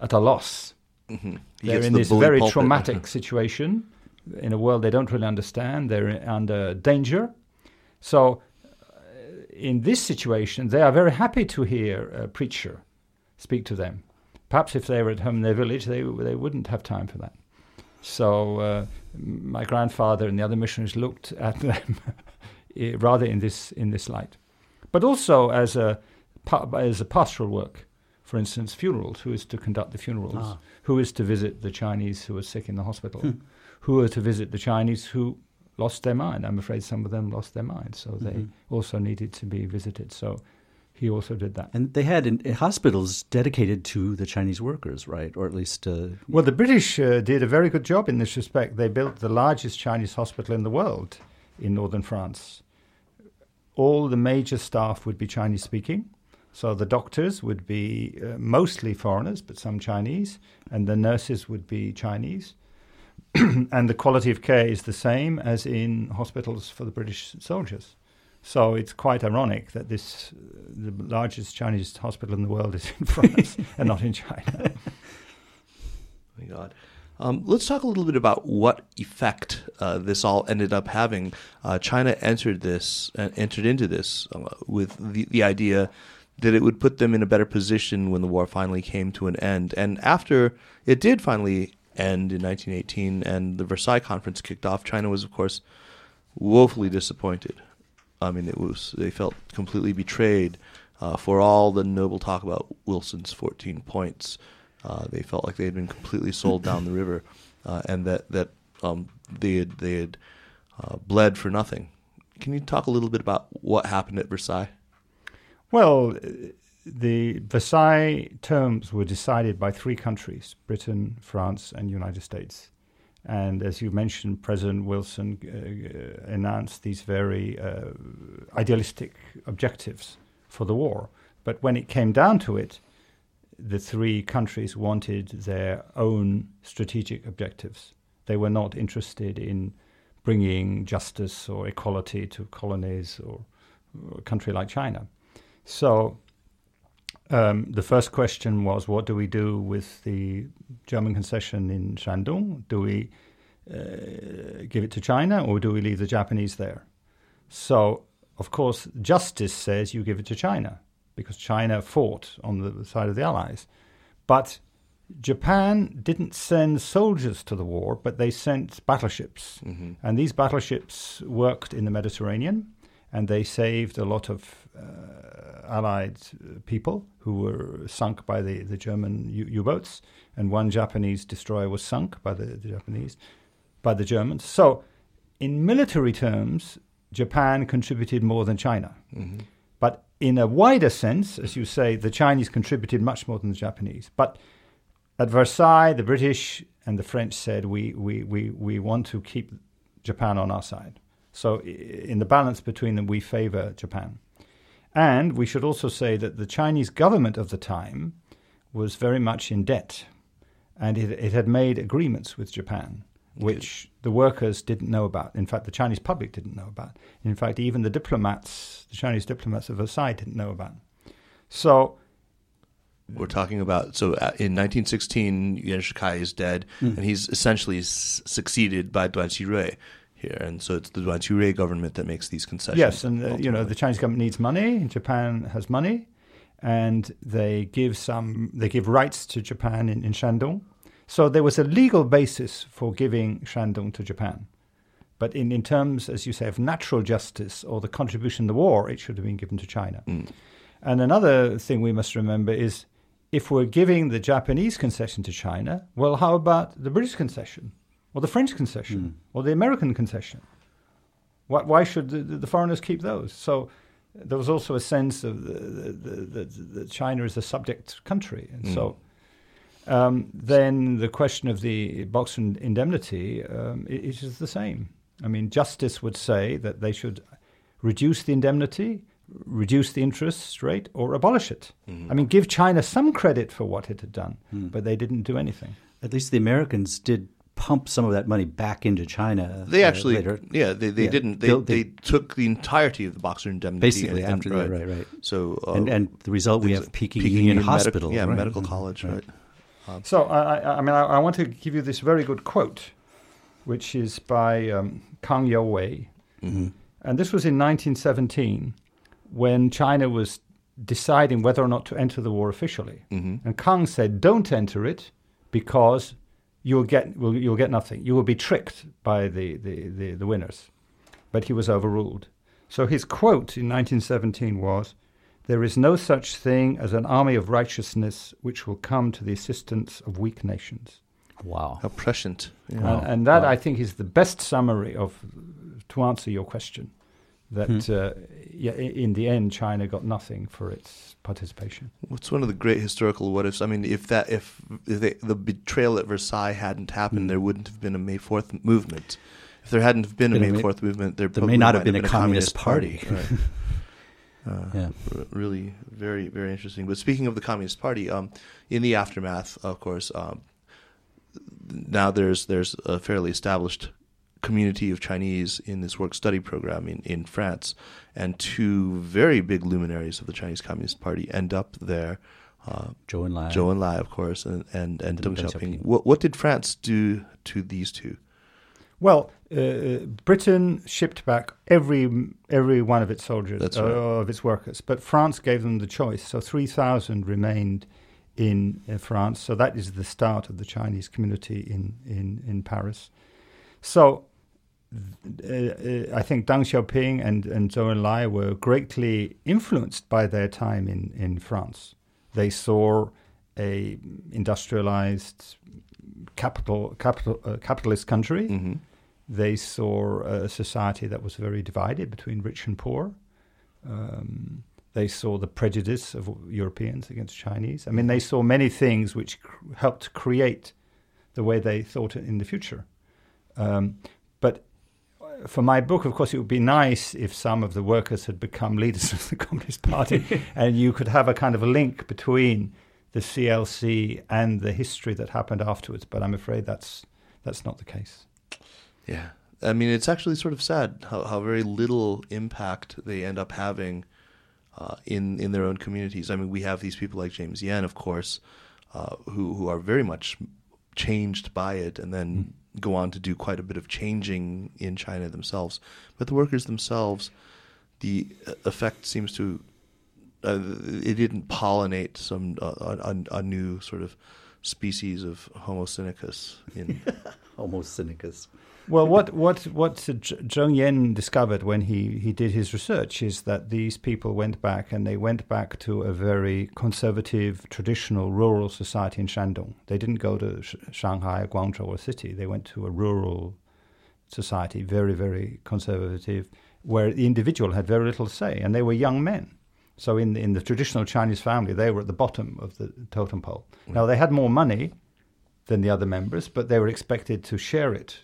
Speaker 3: at a loss.
Speaker 1: hmm
Speaker 3: they're in this very traumatic situation in a world they don't really understand. They're under danger. So, uh, in this situation, they are very happy to hear a preacher speak to them. Perhaps if they were at home in their village, they, they wouldn't have time for that. So, uh, my grandfather and the other missionaries looked at them rather in this, in this light. But also as a, as a pastoral work. For instance, funerals. Who is to conduct the funerals?
Speaker 2: Ah.
Speaker 3: who is to visit the Chinese who are sick in the hospital,
Speaker 2: Hmm.
Speaker 3: who are to visit the Chinese who lost their mind. I'm afraid some of them lost their mind, so they
Speaker 2: Mhm.
Speaker 3: also needed to be visited. So he also did that.
Speaker 2: And they had in, in hospitals dedicated to the Chinese workers, right? Or at least. Uh,
Speaker 3: Well, the British uh, did a very good job in this respect. They built the largest Chinese hospital in the world in northern France. All the major staff would be Chinese speaking. So the doctors would be uh, mostly foreigners, but some Chinese, and the nurses would be Chinese. and the quality of care is the same as in hospitals for the British soldiers. So it's quite ironic that this, the largest Chinese hospital in the world, is in France and not in China.
Speaker 1: My God. Um, let's talk a little bit about what effect uh, this all ended up having. Uh, China entered this, uh, entered into this uh, with the, the idea that it would put them in a better position when the war finally came to an end. And after it did finally end in 1918 and the Versailles Conference kicked off, China was, of course, woefully disappointed. I mean, it was they felt completely betrayed uh, for all the noble talk about Wilson's 14 points. Uh, they felt like they had been completely sold down the river, uh, and that that um, they had they had uh, bled for nothing. Can you talk a little bit about what happened at Versailles?
Speaker 3: Well, the Versailles terms were decided by three countries Britain, France, and United States. And as you mentioned, President Wilson uh, announced these very uh, idealistic objectives for the war. But when it came down to it, the three countries wanted their own strategic objectives. They were not interested in bringing justice or equality to colonies or, or a country like China. So um, the first question was, what do we do with the German concession in Shandong? Do we uh, give it to China or do we leave the Japanese there? So, of course, justice says you give it to China because China fought on the side of the Allies. But Japan didn't send soldiers to the war, but they sent battleships. Mm-hmm. And these battleships worked in the Mediterranean and they saved a lot of uh, Allied people who were sunk by the, the German U boats. And one Japanese destroyer was sunk by the, the Japanese, by the Germans. So, in military terms, Japan contributed more than China. Mm-hmm. But in a wider sense, as you say, the Chinese contributed much more than the Japanese. But at Versailles, the British and the French said, we, we, we, we want to keep Japan on our side. So, in the balance between them, we favor Japan. And we should also say that the Chinese government of the time was very much in debt. And it, it had made agreements with Japan which the workers didn't know about. In fact, the Chinese public didn't know about. In fact, even the diplomats, the Chinese diplomats of Versailles, didn't know about. So.
Speaker 1: We're talking about so uh, in 1916, Yuan Shikai is dead, mm. and he's essentially s- succeeded by Duan Qirui here, and so it's the Qirui government that makes these concessions.
Speaker 3: Yes, and uh, you know the Chinese government needs money. Japan has money, and they give some they give rights to Japan in, in Shandong so there was a legal basis for giving Shandong to Japan. But in, in terms, as you say, of natural justice or the contribution in the war, it should have been given to China. Mm. And another thing we must remember is if we're giving the Japanese concession to China, well, how about the British concession or the French concession mm. or the American concession? Why, why should the, the, foreigners keep those? So there was also a sense of that China is a subject country. And mm. so um, then the question of the Boxer indemnity um, it is the same. I mean, justice would say that they should reduce the indemnity, reduce the interest rate, or abolish it. Mm-hmm. I mean, give China some credit for what it had done, mm. but they didn't do anything.
Speaker 2: At least the Americans did pump some of that money back into China.
Speaker 1: They uh, actually, later. yeah, they, they yeah. didn't. They, they, they, took the entirety of the Boxer indemnity.
Speaker 2: Basically, and, after and, that, right, right.
Speaker 1: So,
Speaker 2: uh, and, and the result we have Peking, Peking Union, Union Hospital,
Speaker 1: yeah,
Speaker 2: right.
Speaker 1: medical college, right.
Speaker 3: Um, so I, I mean, I, I, want to give you this very good quote, which is by um, Kang Youwei, mm-hmm. and this was in 1917 when China was deciding whether or not to enter the war officially. Mm-hmm. And Kang said, "Don't enter it because you'll get well, you'll get nothing. You will be tricked by the, the, the, the winners." But he was overruled. So his quote in 1917 was. There is no such thing as an army of righteousness which will come to the assistance of weak nations.
Speaker 2: Wow.
Speaker 1: How prescient.
Speaker 3: Yeah. Wow. And, and, that, wow. I think, is the best summary of to answer your question. That hmm. uh, yeah, in the end, China got nothing for its participation.
Speaker 1: What's one of the great historical what ifs? I mean, if that if, if they, the betrayal at Versailles hadn't happened, hmm. there wouldn't have been a May Fourth movement. If there hadn't been, been a May Fourth movement, there,
Speaker 2: there may not have been, been, a communist, communist party.
Speaker 1: party. Right. Uh, yeah. R- really, very, very interesting. But speaking of the Communist Party, um, in the aftermath, of course, um, now there's there's a fairly established community of Chinese in this work study program in, in France, and two very big luminaries of the Chinese Communist Party end up there.
Speaker 2: Uh, Zhou Enlai,
Speaker 1: Zhou Enlai, of course, and and, and Deng Xiaoping. What, what did France do to these two?
Speaker 3: Well, uh, Britain shipped back every every one of its soldiers,
Speaker 1: right. uh,
Speaker 3: of its workers, but France gave them the choice. So three thousand remained in uh, France. So that is the start of the Chinese community in in in Paris. So. Uh, uh, I think Deng Xiaoping and, and Zhou Enlai were greatly influenced by their time in, in France. They saw a industrialized capital, capital uh, capitalist country. Mm-hmm. They saw a society that was very divided between rich and poor. Um, they saw the prejudice of Europeans against Chinese. I mean, they saw many things which cr- helped create the way they thought in the future. Um, but for my book, of course, it would be nice if some of the workers had become leaders of the Communist Party, and you could have a kind of a link between the CLC and the history that happened afterwards. But I'm afraid that's that's not the case.
Speaker 1: Yeah. I mean, it's actually sort of sad how, how very little impact they end up having uh, in in their own communities. I mean, we have these people like James Yen, of course, uh, who who are very much changed by it, and then mm. Go on to do quite a bit of changing in China themselves. But the workers themselves, the uh, effect seems to uh, it didn't pollinate some uh, a, a, new sort of species of Homo sinicus in
Speaker 2: Homo sinicus.
Speaker 3: Well, what what what Zheng Yen discovered when he, he did his research is that these people went back and they went back to a very conservative, traditional, rural society in Shandong. They didn't go to Sh- Shanghai, or Guangzhou, or city. They went to a rural society, very very conservative, where the individual had very little say, and they were young men. So in in the traditional Chinese family, they were at the bottom of the totem pole. Now they had more money than the other members, but they were expected to share it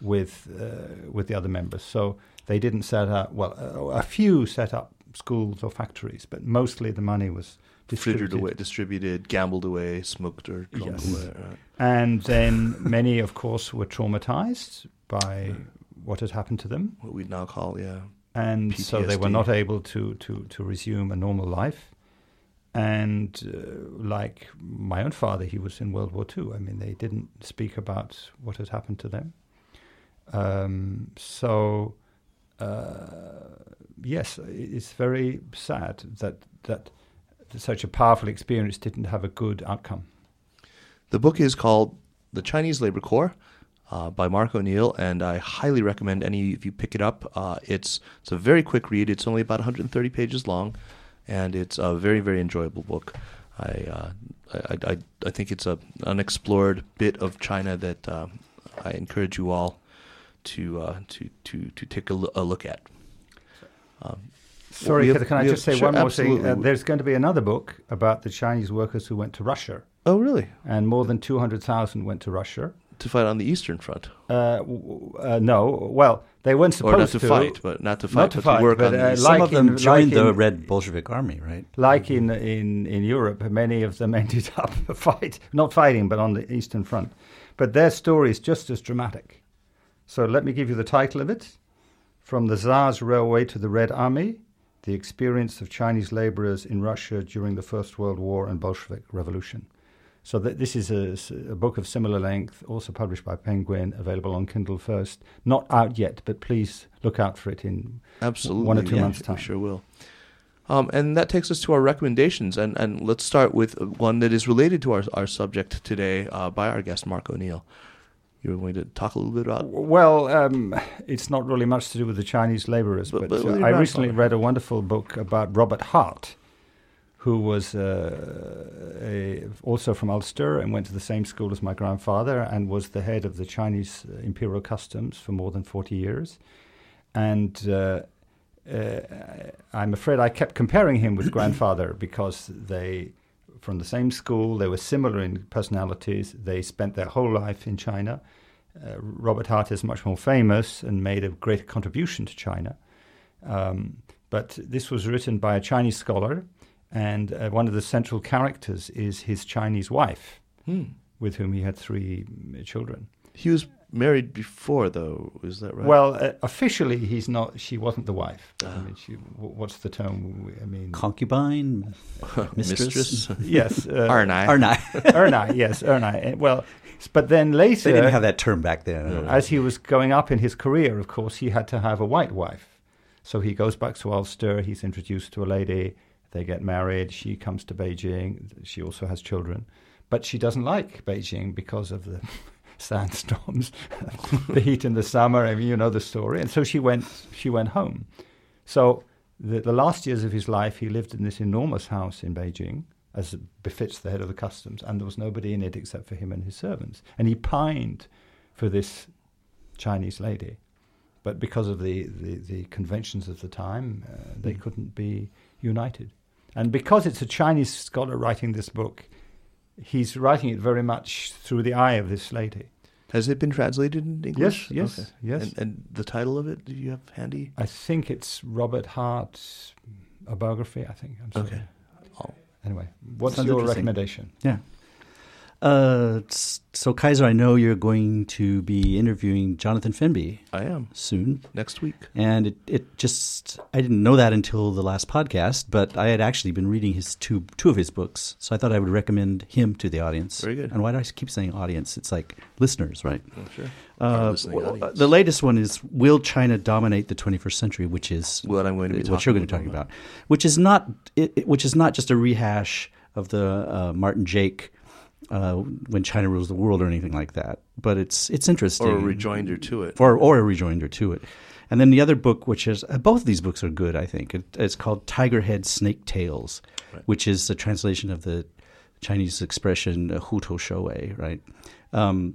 Speaker 3: with uh, with the other members. So they didn't set up. Well, uh, a few set up schools or factories, but mostly the money was distributed,
Speaker 1: away, distributed, gambled away, smoked or yes. away. Right.
Speaker 3: And then many, of course, were traumatized by what had happened to them.
Speaker 1: What we'd now call, yeah.
Speaker 3: And PTSD. so they were not able to, to, to resume a normal life. And uh, like my own father, he was in World War II. I mean, they didn't speak about what had happened to them. Um, so, uh, yes, it's very sad that that such a powerful experience didn't have a good outcome.
Speaker 1: The book is called The Chinese Labor Corps. Uh, by Mark O'Neill, and I highly recommend any of you pick it up. Uh, it's it's a very quick read. It's only about 130 pages long, and it's a very very enjoyable book. I uh, I, I, I, think it's a unexplored bit of China that uh, I encourage you all to uh, to to to take a, look at.
Speaker 3: Um, Sorry, have, can I just say sure, one more absolutely. thing? Uh, there's going to be another book about the Chinese workers who went to Russia.
Speaker 1: Oh, really?
Speaker 3: And more than 200,000 went to Russia.
Speaker 1: To fight on the Eastern Front?
Speaker 3: Uh, uh, no. Well, they weren't supposed
Speaker 1: or not to,
Speaker 3: to,
Speaker 1: fight, but not to fight,
Speaker 3: not to, fight,
Speaker 1: to work
Speaker 3: but,
Speaker 1: on
Speaker 3: uh,
Speaker 2: Some
Speaker 3: like
Speaker 2: of them
Speaker 3: in,
Speaker 2: joined
Speaker 3: like
Speaker 2: the Red Bolshevik Army, right?
Speaker 3: Like in, in, in Europe, many of them ended up fight, not fighting, but on the Eastern Front. But their story is just as dramatic. So let me give you the title of it From the Tsar's Railway to the Red Army The Experience of Chinese Laborers in Russia During the First World War and Bolshevik Revolution. So th- this is a, a, book of similar length, also published by Penguin, available on Kindle first. Not out yet, but please look out for it in
Speaker 1: Absolutely,
Speaker 3: one or two
Speaker 1: yeah,
Speaker 3: months' time.
Speaker 1: Sure will. Um, and that takes us to our recommendations, and, and let's start with one that is related to our, our subject today uh, by our guest, Mark O'Neill you were going to talk a little bit about?
Speaker 3: Well, um, it's not really much to do with the Chinese laborers, but, but, but uh, I recently read a wonderful book about Robert Hart, who was uh, a, also from Ulster and went to the same school as my grandfather and was the head of the Chinese uh, Imperial Customs for more than 40 years. And uh, uh, I'm afraid I kept comparing him with grandfather because they from the same school. They were similar in personalities. They spent their whole life in China. Uh, Robert Hart is much more famous and made a great contribution to China. Um, but this was written by a Chinese scholar, and uh, one of the central characters is his Chinese wife, hmm. with whom he had three children.
Speaker 1: He was married before, though. Is that right?
Speaker 3: Well, uh, officially, he's not. She wasn't the wife. I mean, she, what's the term? I mean,
Speaker 2: concubine,
Speaker 1: mistress. mistress?
Speaker 3: yes, uh,
Speaker 1: Ernai.
Speaker 2: Ernai.
Speaker 3: Ernai. Yes, Ernai. Well, but then later,
Speaker 2: they didn't have that term back then.
Speaker 3: As he was going up in his career, of course, he had to have a white wife. So he goes back to Ulster. He's introduced to a lady. They get married. She comes to Beijing. She also has children, but she doesn't like Beijing because of the sandstorms, the heat in the summer. I mean, you know the story. And so she went. She went home. So the, the last years of his life, he lived in this enormous house in Beijing, as befits the head of the customs, and there was nobody in it except for him and his servants. And he pined for this Chinese lady. But because of the, the, the conventions of the time, uh, they mm. couldn't be united. And because it's a Chinese scholar writing this book, he's writing it very much through the eye of this lady.
Speaker 1: Has it been translated in English?
Speaker 3: Yes, yes, yes.
Speaker 1: And, and the title of it, do you have handy?
Speaker 3: I think it's Robert Hart's a biography. I think. I'm sorry.
Speaker 1: Okay. I'll-
Speaker 3: Anyway, what's
Speaker 2: Sounds
Speaker 3: your recommendation?
Speaker 2: Yeah. Uh, so Kaiser, I know you're going to be interviewing Jonathan Fenby
Speaker 1: I am
Speaker 2: soon,
Speaker 1: next week.
Speaker 2: and it, it just I didn't know that until the last podcast, but I had actually been reading his two two of his books, so I thought I would recommend him to the audience.
Speaker 1: Very good.
Speaker 2: And why do I keep saying audience? It's like listeners, right?
Speaker 1: Oh, sure.
Speaker 2: Uh, well, the latest one is "Will China Dominate the 21st Century?" which is
Speaker 1: What I'm going to be
Speaker 2: what you're going to be talking about, which is not it- which is not just a rehash of the uh, Martin Jacques uh, "When China Rules the World" or anything like that, but it's it's interesting
Speaker 1: or a rejoinder to it.
Speaker 2: or or a rejoinder to it. And then the other book, which is uh, both of these books are good, I think. It, it's called Tiger Head Snake Tails,
Speaker 1: Right.
Speaker 2: which is a translation of the Chinese expression uh, "hu to shou wei," right? Um,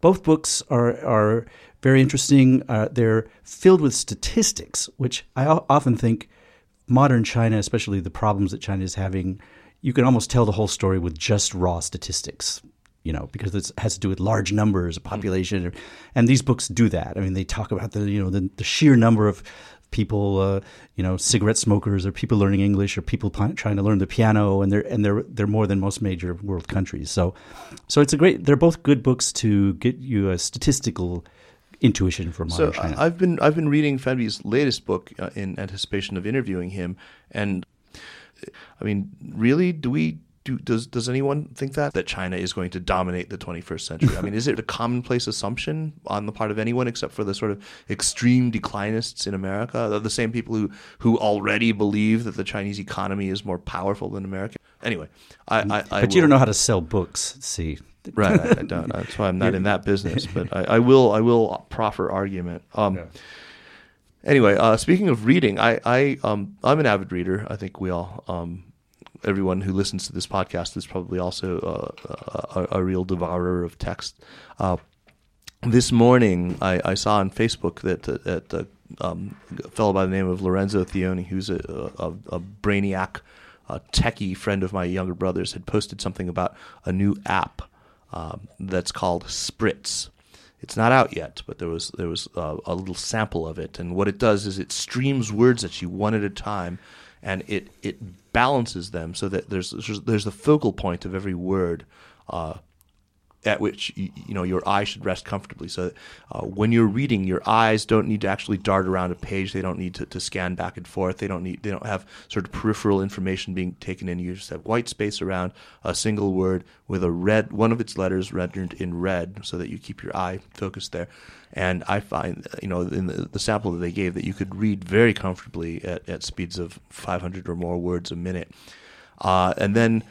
Speaker 2: both books are are very interesting. Uh, they're filled with statistics, which I o- often think modern China, especially the problems that China is having, you can almost tell the whole story with just raw statistics. You know, because it has to do with large numbers of population, and these books do that. I mean, they talk about the you know the, the sheer number of people, uh, you know, cigarette smokers, or people learning English, or people pi- trying to learn the piano, and they're and they're they're more than most major world countries. So, so it's a great. They're both good books to get you a statistical intuition for
Speaker 1: So
Speaker 2: modern China.
Speaker 1: I- I've been I've been reading Fenby's latest book uh, in anticipation of interviewing him, and I mean, really, do we do? Does does anyone think that that China is going to dominate the 21st century? I mean, is it a commonplace assumption on the part of anyone except for the sort of extreme declinists in America, the, the same people who who already believe that the Chinese economy is more powerful than America? Anyway, I, I, I
Speaker 2: but you
Speaker 1: will-
Speaker 2: don't know how to sell books. See,
Speaker 1: Right, I, I don't. That's why I'm not in that business. But I, I will. I will proffer argument. Um,
Speaker 3: Yeah.
Speaker 1: Anyway, uh, speaking of reading, I, I, um, I'm an avid reader. I think we all, um, everyone who listens to this podcast is probably also uh, a, a real devourer of text. Uh, this morning, I, I saw on Facebook that uh, that uh, um, a fellow by the name of Lorenzo Theoni, who's a, a, a brainiac, a techie friend of my younger brother's, had posted something about a new app um, that's called Spritz. It's not out yet, but there was there was uh, a little sample of it, and what it does is it streams words at you one at a time, and it it balances them so that there's there's, there's the focal point of every word. Uh, at which you, you know your eye should rest comfortably. So uh, when you're reading, your eyes don't need to actually dart around a page. They don't need to, to scan back and forth. They don't need they don't have sort of peripheral information being taken in. You just have white space around a single word with a red one of its letters rendered in red, so that you keep your eye focused there. And I find you know in the, the sample that they gave that you could read very comfortably at, at speeds of 500 or more words a minute. Uh, and then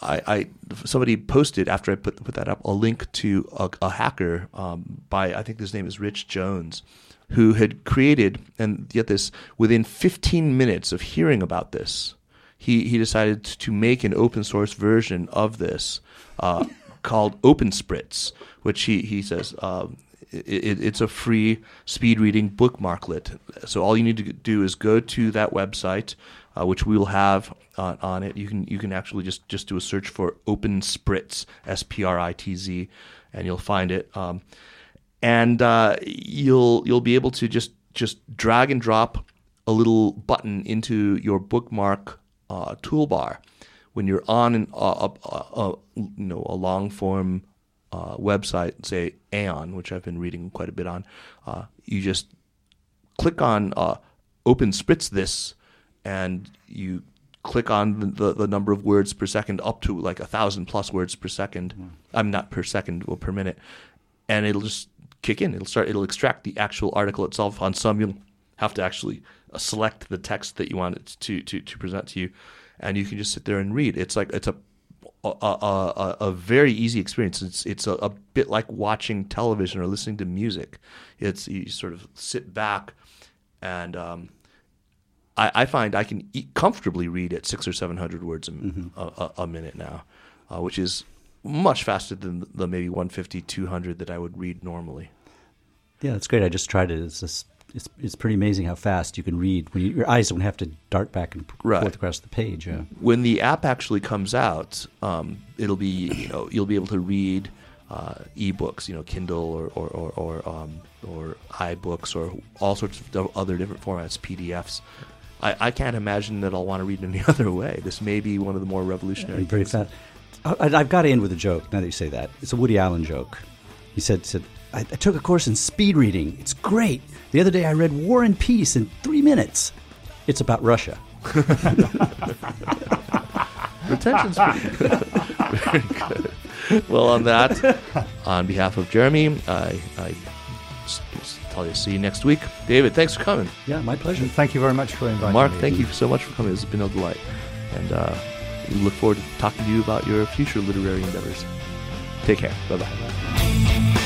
Speaker 1: I, I somebody posted after I put put that up a link to a, a hacker um, by I think his name is Rich Jones, who had created and get this within 15 minutes of hearing about this, he he decided to make an open source version of this uh, called OpenSpritz, which he he says. It, it's a free speed reading bookmarklet. So all you need to do is go to that website, uh, which we will have uh, on it. You can you can actually just just do a search for Open Spritz, S P R I T Z, and you'll find it. Um, and uh, you'll you'll be able to just just drag and drop a little button into your bookmark uh, toolbar when you're on an, uh, a, a, a, you know a long form uh, website, say Aeon, which I've been reading quite a bit on. Uh, you just click on uh, Open Spritz this, and you click on the, the, the number of words per second up to like a thousand plus words per 2nd I'm not per second, well per minute, and it'll just kick in. It'll start. It'll extract the actual article itself. On some, you'll have to actually uh, select the text that you want it to to to present to you, and you can just sit there and read. It's like it's a a, a, a, a very easy experience. It's it's a, a bit like watching television or listening to music. It's you sort of sit back, and um, I, I find I can eat, comfortably read at six or seven hundred words a, a, a, a minute now, uh, which is much faster than the maybe 150, 200 that I would read normally.
Speaker 2: Yeah, that's great. I just tried it. It's just, it's it's pretty amazing how fast you can read when you, your eyes don't have to dart back and
Speaker 1: Right.
Speaker 2: forth across the page. Yeah.
Speaker 1: when the app actually comes out, um, it'll be you know you'll be able to read uh, e-books, you know, Kindle or or or or, um, or iBooks or all sorts of other different formats, PDFs. I, I can't imagine that I'll want to read it any other way. This may be one of the more revolutionary.
Speaker 2: Very fast. I, I've got to end with a joke. Now that you say that, it's a Woody Allen joke. He said, "said I, I took a course in speed reading. It's great. The other day I read War and Peace in three minutes. It's about Russia."
Speaker 1: Retention's pretty good. Very good. Well, on that, on behalf of Jeremy, I, I s- see you next week. David, thanks for coming.
Speaker 2: Yeah, my pleasure.
Speaker 3: Thank you very much for inviting
Speaker 1: Mark,
Speaker 3: me.
Speaker 1: Mark, thank you so much for coming. It's been a delight. And uh, we look forward to talking to you about your future literary endeavors. Take care. Bye bye.